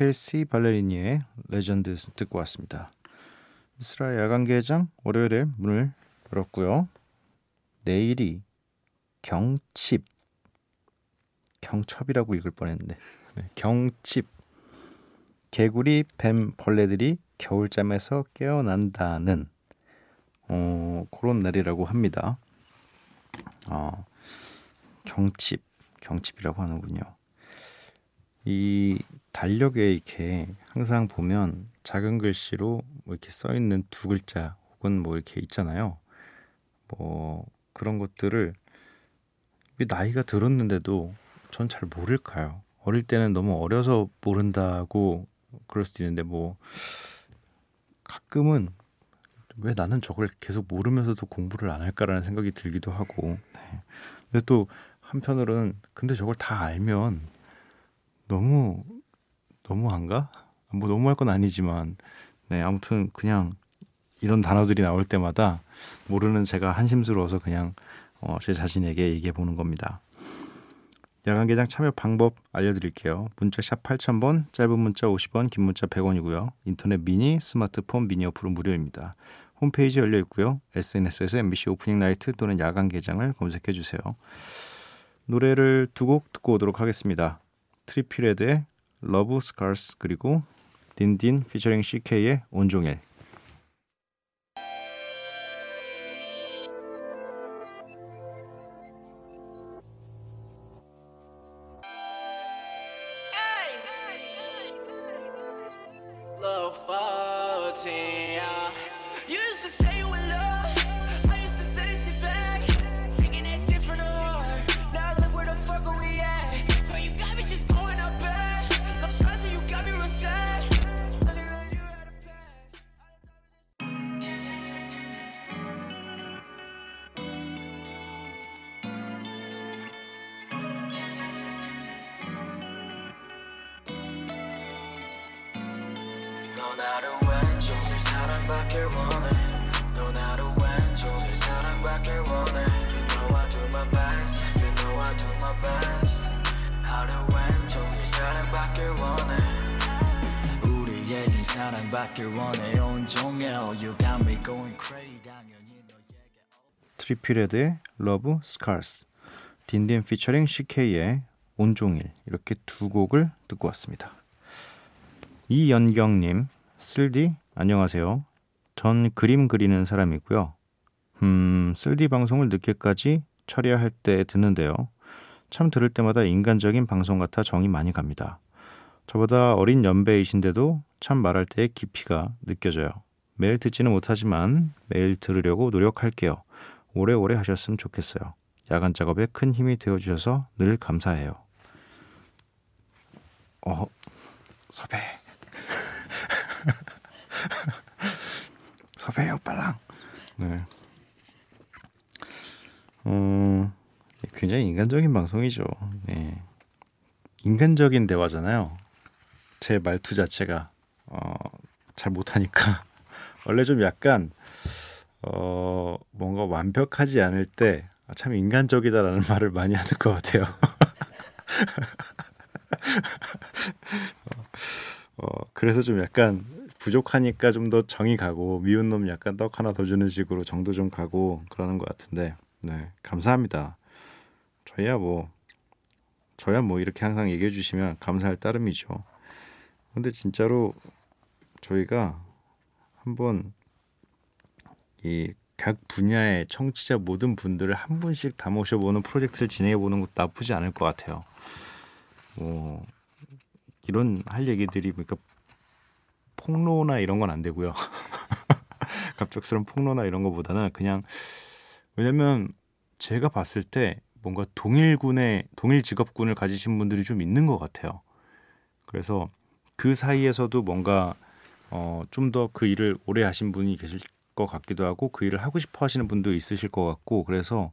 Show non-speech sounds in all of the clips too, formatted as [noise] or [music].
켈시 발레리니의 레전드 듣고 왔습니다. 미스라 야간개장 월요일에 문을 열었고요. 내일이 경칩 경첩이라고 읽을 뻔했는데 네, 경칩 개구리 뱀 벌레들이 겨울잠에서 깨어난다는 어, 그런 날이라고 합니다. 어, 경칩 경칩이라고 하는군요. 이 달력에 이렇게 항상 보면 작은 글씨로 뭐 이렇게 써 있는 두 글자 혹은 뭐 이렇게 있잖아요. 뭐 그런 것들을 나이가 들었는데도 전 잘 모를까요? 어릴 때는 너무 어려서 모른다고 그럴 수도 있는데 뭐 가끔은 왜 나는 저걸 계속 모르면서도 공부를 안 할까라는 생각이 들기도 하고 네. 근데 또 한편으로는 근데 저걸 다 알면 너무 너무한가? 뭐 너무할 건 아니지만 네 아무튼 그냥 이런 단어들이 나올 때마다 모르는 제가 한심스러워서 그냥 어, 제 자신에게 얘기해 보는 겁니다. 야간 개장 참여 방법 알려드릴게요. 문자 샵 8000번, 짧은 문자 50원, 긴 문자 100원이고요. 인터넷 미니, 스마트폰 미니 어플은 무료입니다. 홈페이지 열려 있고요. SNS에서 MBC opening night 또는 야간 개장을 검색해 주세요. 노래를 두 곡 듣고 오도록 하겠습니다. Trippie Redd의 Love Scars 그리고 딘딘 피처링 CK의 온종일 Do my best 나를 왼쪽을 사랑받길 원해 우리에겐 사랑받길 원해 온종일 You got me going crazy 당연히 너에게 트리피레드의 러브 스카스 딘딘 피처링 CK의 온종일 이렇게 두 곡을 듣고 왔습니다. 이연경님 쓸디 안녕하세요. 전 그림 그리는 사람이고요. 음 쓸디 방송을 늦게까지 처리할 때 듣는데요. 참 들을 때마다 인간적인 방송 같아 정이 많이 갑니다. 저보다 어린 연배이신데도 참 말할 때의 깊이가 느껴져요. 매일 듣지는 못하지만 매일 들으려고 노력할게요. 오래오래 하셨으면 좋겠어요. 야간 작업에 큰 힘이 되어 주셔서 늘 감사해요. 어, 섭외. [laughs] 섭외요, 빨랑. 네. 어, 굉장히 인간적인 방송이죠. 네. 인간적인 대화잖아요. 제 말투 자체가 어, 잘 못하니까 [laughs] 원래 좀 약간 어, 뭔가 완벽하지 않을 때 참 인간적이다라는 [laughs] 말을 많이 하는 것 같아요. [laughs] 어, 그래서 좀 약간 부족하니까 좀 더 정이 가고 미운 놈 약간 떡 하나 더 주는 식으로 정도 좀 가고 그러는 것 같은데 네 감사합니다. 저희야 뭐 저야 뭐 이렇게 항상 얘기해 주시면 감사할 따름이죠. 근데 진짜로 저희가 한번 이 각 분야의 청취자 모든 분들을 한 분씩 다 모셔보는 프로젝트를 진행해 보는 것도 나쁘지 않을 것 같아요. 뭐 이런 할 얘기들이 그러니까 폭로나 이런 건 안 되고요. [laughs] 갑작스러운 폭로나 이런 거보다는 그냥 왜냐면 제가 봤을 때 뭔가 동일군의 동일 직업군을 가지신 분들이 좀 있는 것 같아요. 그래서 그 사이에서도 뭔가 어, 좀 더 그 일을 오래 하신 분이 계실 것 같기도 하고 그 일을 하고 싶어 하시는 분도 있으실 것 같고 그래서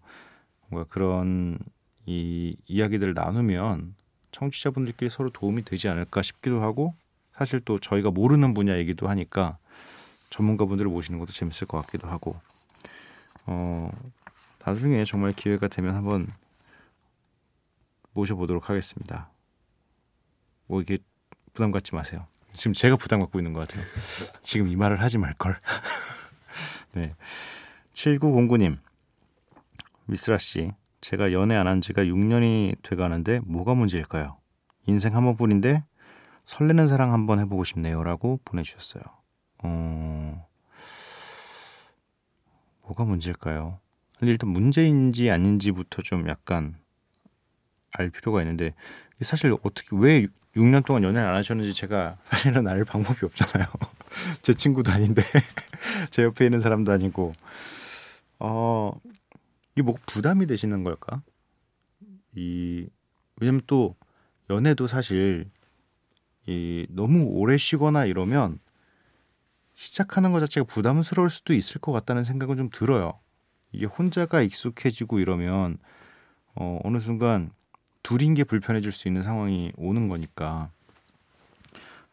뭔가 그런 이 이야기들을 나누면 청취자분들끼리 서로 도움이 되지 않을까 싶기도 하고 사실 또 저희가 모르는 분야 얘기도 하니까 전문가분들을 모시는 것도 재밌을 것 같기도 하고 어 나중에 정말 기회가 되면 한번 모셔보도록 하겠습니다. 뭐 이게 부담 갖지 마세요. 지금 제가 부담 갖고 있는 것 같아요. 지금 이 말을 하지 말 걸. [laughs] 네. 7909님. 미스라 씨, 제가 연애 안 한 지가 6년이 돼 가는데 뭐가 문제일까요? 인생 한 번뿐인데 설레는 사랑 한번 해보고 싶네요라고 보내주셨어요. 어... 뭐가 문제일까요? 일단 문제인지 아닌지부터 좀 약간 알 필요가 있는데 사실 어떻게 왜 6년 동안 연애를 안 하셨는지 제가 사실은 알 방법이 없잖아요. [laughs] 제 친구도 아닌데 [laughs] 제 옆에 있는 사람도 아니고 어 이게 뭐 부담이 되시는 걸까? 이 왜냐면 또 연애도 사실 이 너무 오래 쉬거나 이러면 시작하는 것 자체가 부담스러울 수도 있을 것 같다는 생각은 좀 들어요. 이게 혼자가 익숙해지고 이러면 어, 어느 순간 둘인 게 불편해질 수 있는 상황이 오는 거니까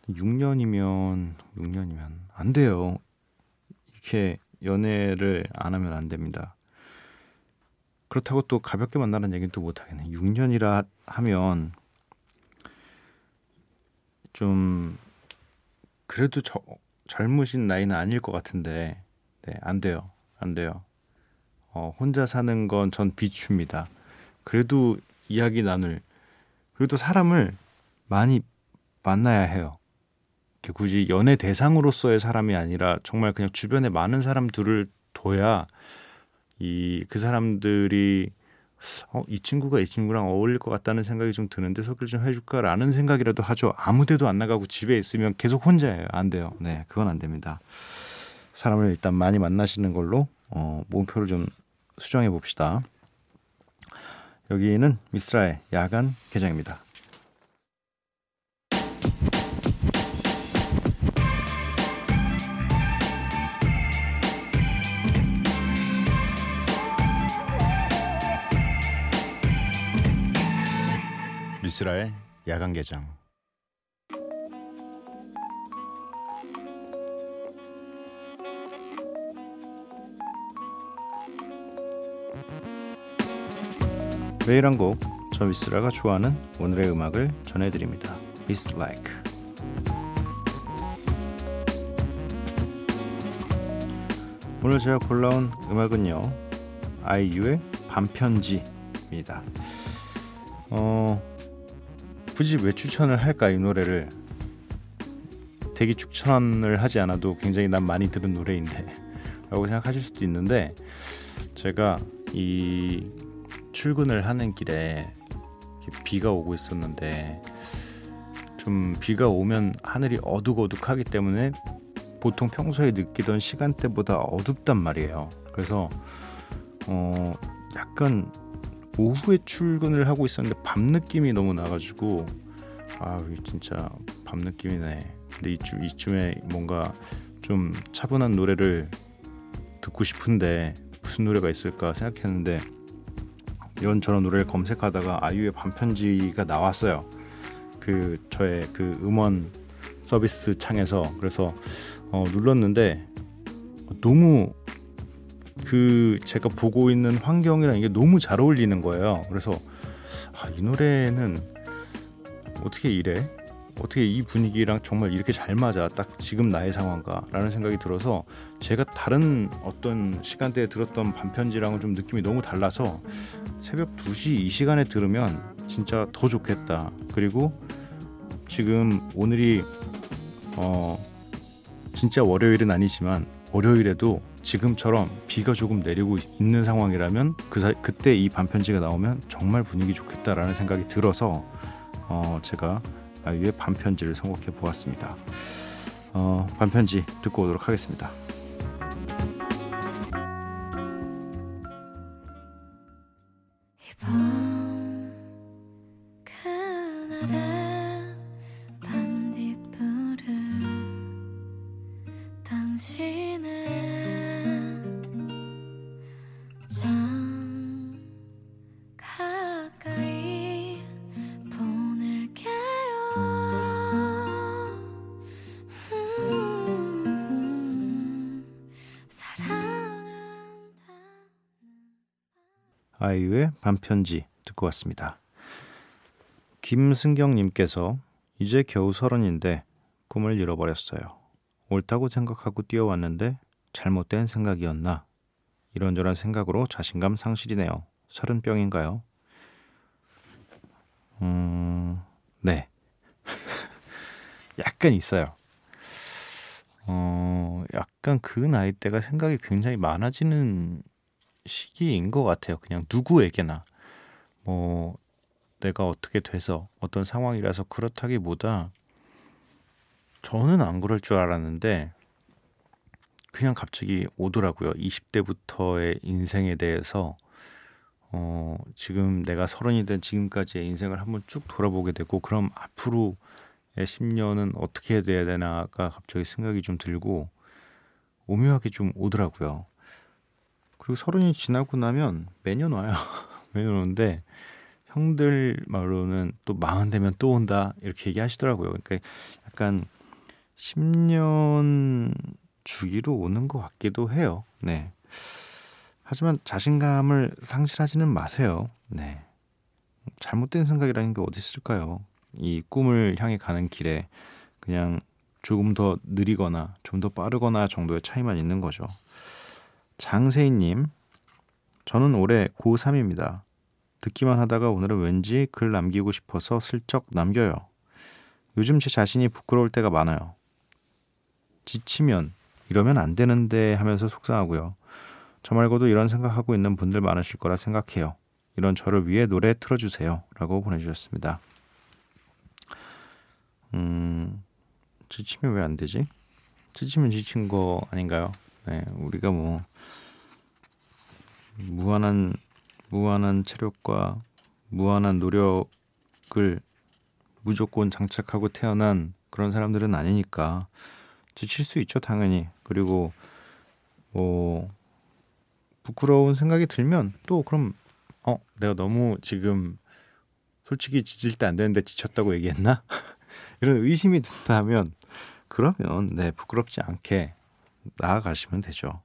6년이면 6년이면 안 돼요. 이렇게 연애를 안 하면 안 됩니다. 그렇다고 또 가볍게 만나는 얘기는 또 못 하겠네. 6년이라 하면 좀 그래도 저, 젊으신 나이는 아닐 것 같은데 네, 안 돼요. 안 돼요. 어, 혼자 사는 건 전 비추입니다. 그래도 이야기 나눌 그래도 사람을 많이 만나야 해요. 굳이 연애 대상으로서의 사람이 아니라 정말 그냥 주변에 많은 사람들을 둬야 이 그 사람들이 어, 이 친구가 이 친구랑 어울릴 것 같다는 생각이 좀 드는데 소개를 좀 해줄까라는 생각이라도 하죠. 아무데도 안 나가고 집에 있으면 계속 혼자예요. 안 돼요. 네, 그건 안 됩니다. 사람을 일단 많이 만나시는 걸로 어, 목표를 좀 수정해 봅시다. 여기는 미스라의 야간 개장입니다. 미스라의 야간 개장 매일 한 곡, 저 미스라가 좋아하는 오늘의 음악을 전해드립니다. It's Like 오늘 제가 골라온 음악은요 아이유의 반편지입니다. 어 굳이 왜 추천을 할까 이 노래를 되게 추천을 하지 않아도 굉장히 난 많이 들은 노래인데 라고 생각하실 수도 있는데 제가 이 출근을 하는 길에 비가 오고 있었는데 좀 비가 오면 하늘이 어둑어둑하기 때문에 보통 평소에 느끼던 시간대보다 어둡단 말이에요. 그래서 어 약간 오후에 출근을 하고 있었는데 밤 느낌이 너무 나가지고 아 진짜 밤 느낌이 네. 근데 이쯤 이쯤에 뭔가 좀 차분한 노래를 듣고 싶은데 무슨 노래가 있을까 생각했는데 이런 저런 노래를 검색하다가 아이유의 반편지가 나왔어요. 그 저의 그 음원 서비스 창에서 그래서 어, 눌렀는데 너무 그 제가 보고 있는 환경이랑 이게 너무 잘 어울리는 거예요. 그래서 아, 이 노래는 어떻게 이래? 어떻게 이 분위기랑 정말 이렇게 잘 맞아? 딱 지금 나의 상황과라는 생각이 들어서 제가 다른 어떤 시간대에 들었던 반편지랑은 좀 느낌이 너무 달라서 새벽 2시 이 시간에 들으면 진짜 더 좋겠다. 그리고 지금 오늘이 어 진짜 월요일은 아니지만 월요일에도 지금처럼 비가 조금 내리고 있는 상황이라면 그 사, 그때 이 반편지가 나오면 정말 분위기 좋겠다라는 생각이 들어서 어, 제가 아이유의 반편지를 선곡해 보았습니다. 어, 반편지 듣고 오도록 하겠습니다. 당신은 참 음, 아이유의 반편지 듣고 왔습니다. 김승경님께서 이제 겨우 서른인데 꿈을 잃어버렸어요. 옳다고 생각하고 뛰어왔는데 잘못된 생각이었나? 이런저런 생각으로 자신감 상실이네요. 서른병인가요? 음, 네. [laughs] 약간 있어요. 어, 약간 그 나이 대가 생각이 굉장히 많아지는 시기인 것 같아요. 그냥 누구에게나 뭐 내가 어떻게 돼서 어떤 상황이라서 그렇다기보다 저는 안 그럴 줄 알았는데 그냥 갑자기 오더라고요. 20대부터의 인생에 대해서 어, 지금 내가 서른이 된 지금까지의 인생을 한번 쭉 돌아보게 되고 그럼 앞으로의 10년은 어떻게 돼야 되나가 갑자기 생각이 좀 들고 오묘하게 좀 오더라고요. 그리고 서른이 지나고 나면 매년 와요. [laughs] 매년 오는데 형들 말로는 또 마흔 되면 또 온다 이렇게 얘기하시더라고요. 그러니까 약간 10년 주기로 오는 것 같기도 해요. 네. 하지만 자신감을 상실하지는 마세요. 네. 잘못된 생각이라는 게 어디 있을까요? 이 꿈을 향해 가는 길에 그냥 조금 더 느리거나 좀 더 빠르거나 정도의 차이만 있는 거죠. 장세희님, 저는 올해 고3입니다. 듣기만 하다가 오늘은 왠지 글 남기고 싶어서 슬쩍 남겨요. 요즘 제 자신이 부끄러울 때가 많아요. 지치면 이러면 안 되는데 하면서 속상하고요. 저 말고도 이런 생각하고 있는 분들 많으실 거라 생각해요. 이런 저를 위해 노래 틀어주세요. 라고 보내주셨습니다. 음, 지치면 왜 안 되지? 지치면 지친 거 아닌가요? 네, 우리가 뭐 무한한 무한한 체력과 무한한 노력을 무조건 장착하고 태어난 그런 사람들은 아니니까 지칠 수 있죠 당연히 그리고 뭐 부끄러운 생각이 들면 또 그럼 어 내가 너무 지금 솔직히 지칠 때 안 되는데 지쳤다고 얘기했나 [laughs] 이런 의심이 든다면 그러면 네 부끄럽지 않게 나아가시면 되죠.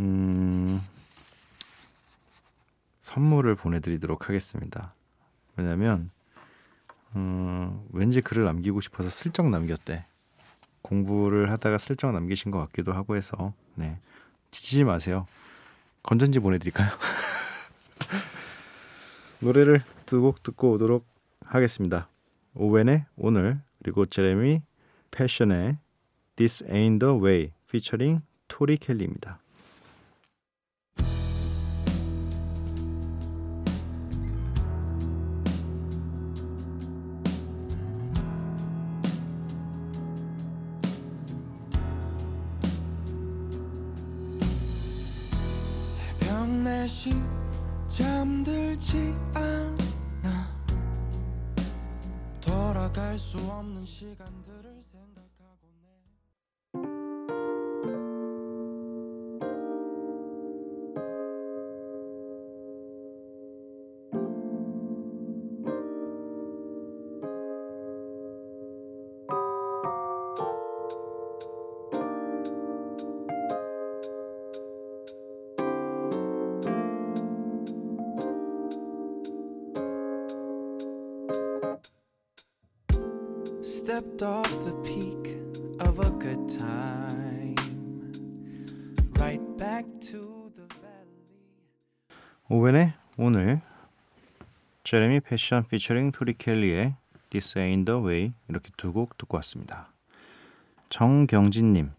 음, 선물을 보내드리도록 하겠습니다. 왜냐면 음, 왠지 글을 남기고 싶어서 슬쩍 남겼대. 공부를 하다가 슬쩍 남기신 것 같기도 하고 해서 네 지치지 마세요. 건전지 보내드릴까요? [laughs] 노래를 두 곡 듣고 오도록 하겠습니다. 오웬의 오늘 그리고 제레미 패션의 This Ain't the Way 피처링 토리 켈리입니다. 수 없는 시간들을 stepped off the peak of a good time right back to the valley 오웬의 오늘 제레미 패션 피처링 토리 켈리의 This Ain't the Way 이렇게 두 곡 듣고 왔습니다. 정경진님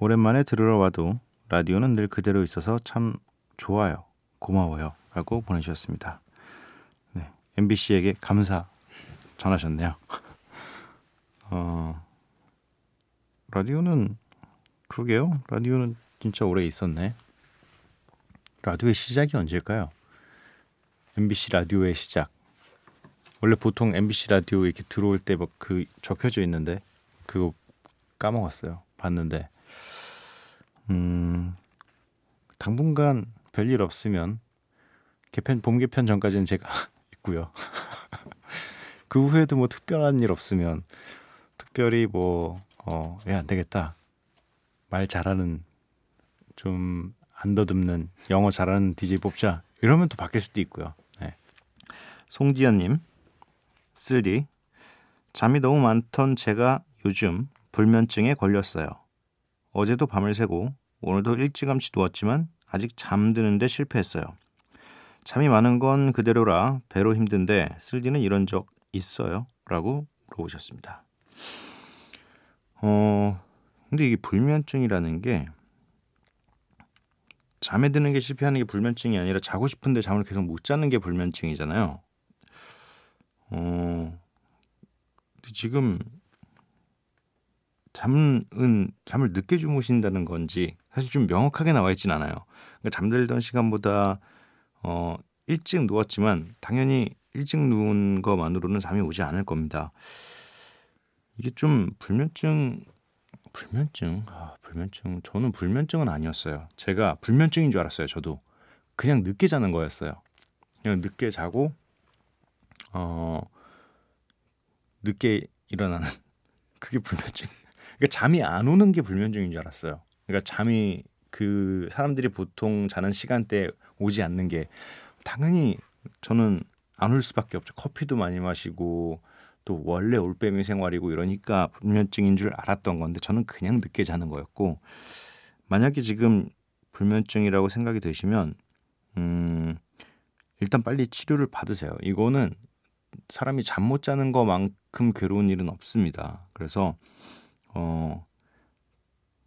오랜만에 들으러 와도 라디오는 늘 그대로 있어서 참 좋아요. 고마워요. 라고 보내주셨습니다. 네, MBC에게 감사 전하셨네요. 어, 라디오는 그러게요. 라디오는 진짜 오래 있었네. 라디오의 시작이 언제일까요? MBC 라디오의 시작. 원래 보통 MBC 라디오 이렇게 들어올 때 막 그 적혀져 있는데 그거 까먹었어요. 봤는데 음 당분간 별일 없으면 개편 봄 개편 전까지는 제가 [laughs] 있고요. [laughs] 그 후에도 뭐 특별한 일 없으면 특별히 뭐어왜안 되겠다 말 잘하는 좀 안 더듬는 영어 잘하는 DJ 뽑자 이러면 또 바뀔 수도 있고요. 네. 송지연님 쓸디 잠이 너무 많던 제가 요즘 불면증에 걸렸어요. 어제도 밤을 새고 오늘도 일찌감치 누웠지만 아직 잠드는데 실패했어요. 잠이 많은 건 그대로라 배로 힘든데 쓸디는 이런 적 있어요? 라고 물어보셨습니다. 어, 근데 이게 불면증이라는 게 잠에 드는 게 실패하는 게 불면증이 아니라 자고 싶은데 잠을 계속 못 자는 게 불면증이잖아요. 어, 지금 잠은 잠을 늦게 주무신다는 건지 사실 좀 명확하게 나와 있진 않아요. 그러니까 잠들던 시간보다 어, 일찍 누웠지만 당연히 일찍 누운 것만으로는 잠이 오지 않을 겁니다. 이게 좀 불면증 불면증 아, 불면증 저는 불면증은 아니었어요. 제가 불면증인 줄 알았어요. 저도 그냥 늦게 자는 거였어요. 그냥 늦게 자고 어 늦게 일어나는 [laughs] 그게 불면증. 그러니까 잠이 안 오는 게 불면증인 줄 알았어요. 그러니까 잠이 그 사람들이 보통 자는 시간대 오지 않는 게 당연히 저는 안 올 수밖에 없죠. 커피도 많이 마시고 또 원래 올빼미 생활이고 이러니까 불면증인 줄 알았던 건데 저는 그냥 늦게 자는 거였고 만약에 지금 불면증이라고 생각이 되시면 음 일단 빨리 치료를 받으세요. 이거는 사람이 잠 못 자는 것만큼 괴로운 일은 없습니다. 그래서 어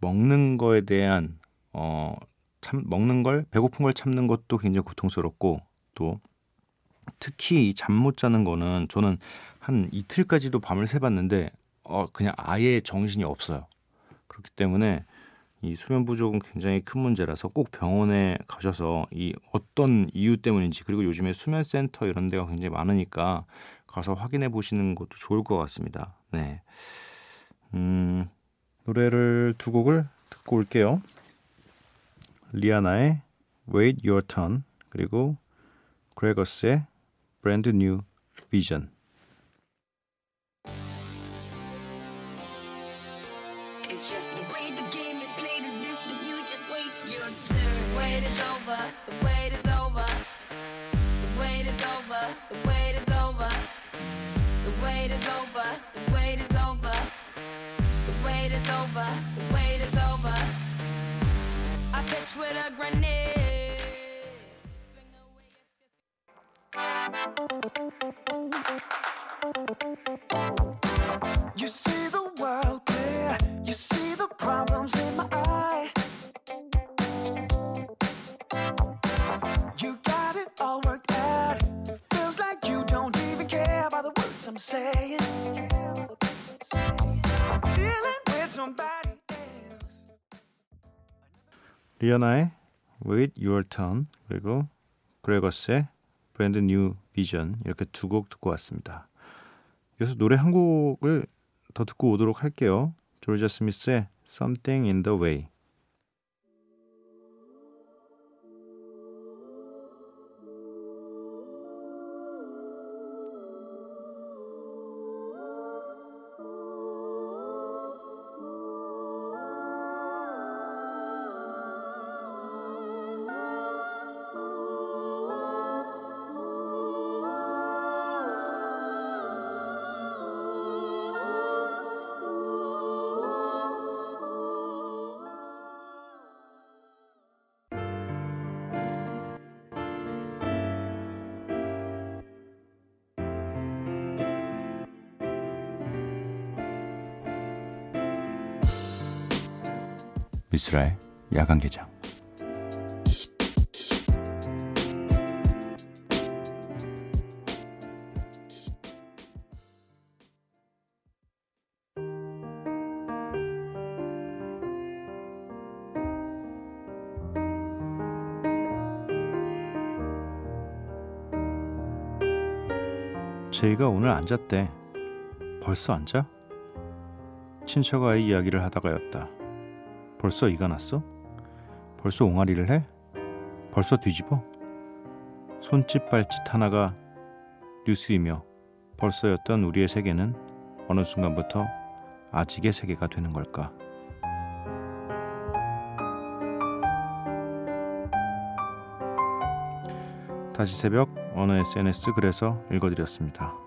먹는 거에 대한 어 참 먹는 걸 배고픈 걸 참는 것도 굉장히 고통스럽고 또 특히 잠 못 자는 거는 저는 한 이틀까지도 밤을 새봤는데 어 그냥 아예 정신이 없어요. 그렇기 때문에 이 수면 부족은 굉장히 큰 문제라서 꼭 병원에 가셔서 이 어떤 이유 때문인지 그리고 요즘에 수면 센터 이런 데가 굉장히 많으니까 가서 확인해 보시는 것도 좋을 것 같습니다. 네. 음, 노래를 두 곡을 듣고 올게요. 리아나의 Wait Your Turn 그리고 그레거스의 Brand New Vision. Wait is over, the wait is over. The wait is over, the wait is over. I pitch with a grenade. You see the world clear. You see the problems in my eye. I'm saying. Dealing with somebody else. 리아나의 Wait Your Turn 그리고 그레거스의 Brand New Vision 이렇게 두 곡 듣고 왔습니다. 그래서 노래 한 곡을 더 듣고 오도록 할게요. 조르자 스미스의 Something in the Way. 미스라의 야간 개장. 제이가 오늘 안 잤대. 벌써 안 자? 친척아이 이야기를 하다가였다. 벌써 이가 났어? 벌써 옹알이를 해? 벌써 뒤집어? 손짓 발짓 하나가 뉴스이며 벌써였던 우리의 세계는 어느 순간부터 아직의 세계가 되는 걸까? 다시 새벽 어느 SNS 글에서 읽어드렸습니다.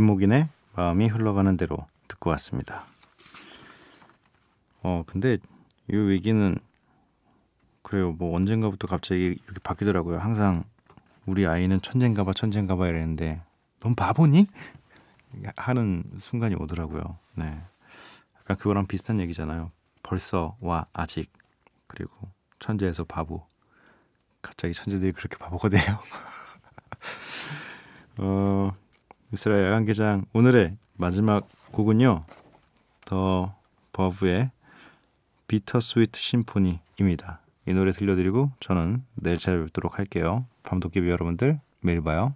김목인의 마음이 흘러가는 대로 듣고 왔습니다. 어 근데 이 얘기는 그래요 뭐 언젠가부터 갑자기 이렇게 바뀌더라고요. 항상 우리 아이는 천재인가봐 천재인가봐 이랬는데 넌 바보니? [laughs] 하는 순간이 오더라고요. 네. 약간 그거랑 비슷한 얘기잖아요. 벌써와 아직 그리고 천재에서 바보. 갑자기 천재들이 그렇게 바보가 돼요. [laughs] 어, 미스라 야간개장 오늘의 마지막 곡은요. 더 버브의 비터 스위트 심포니입니다. 이 노래 들려드리고 저는 내일 찾아뵙도록 할게요. 밤도깨비 여러분들 매일 봐요.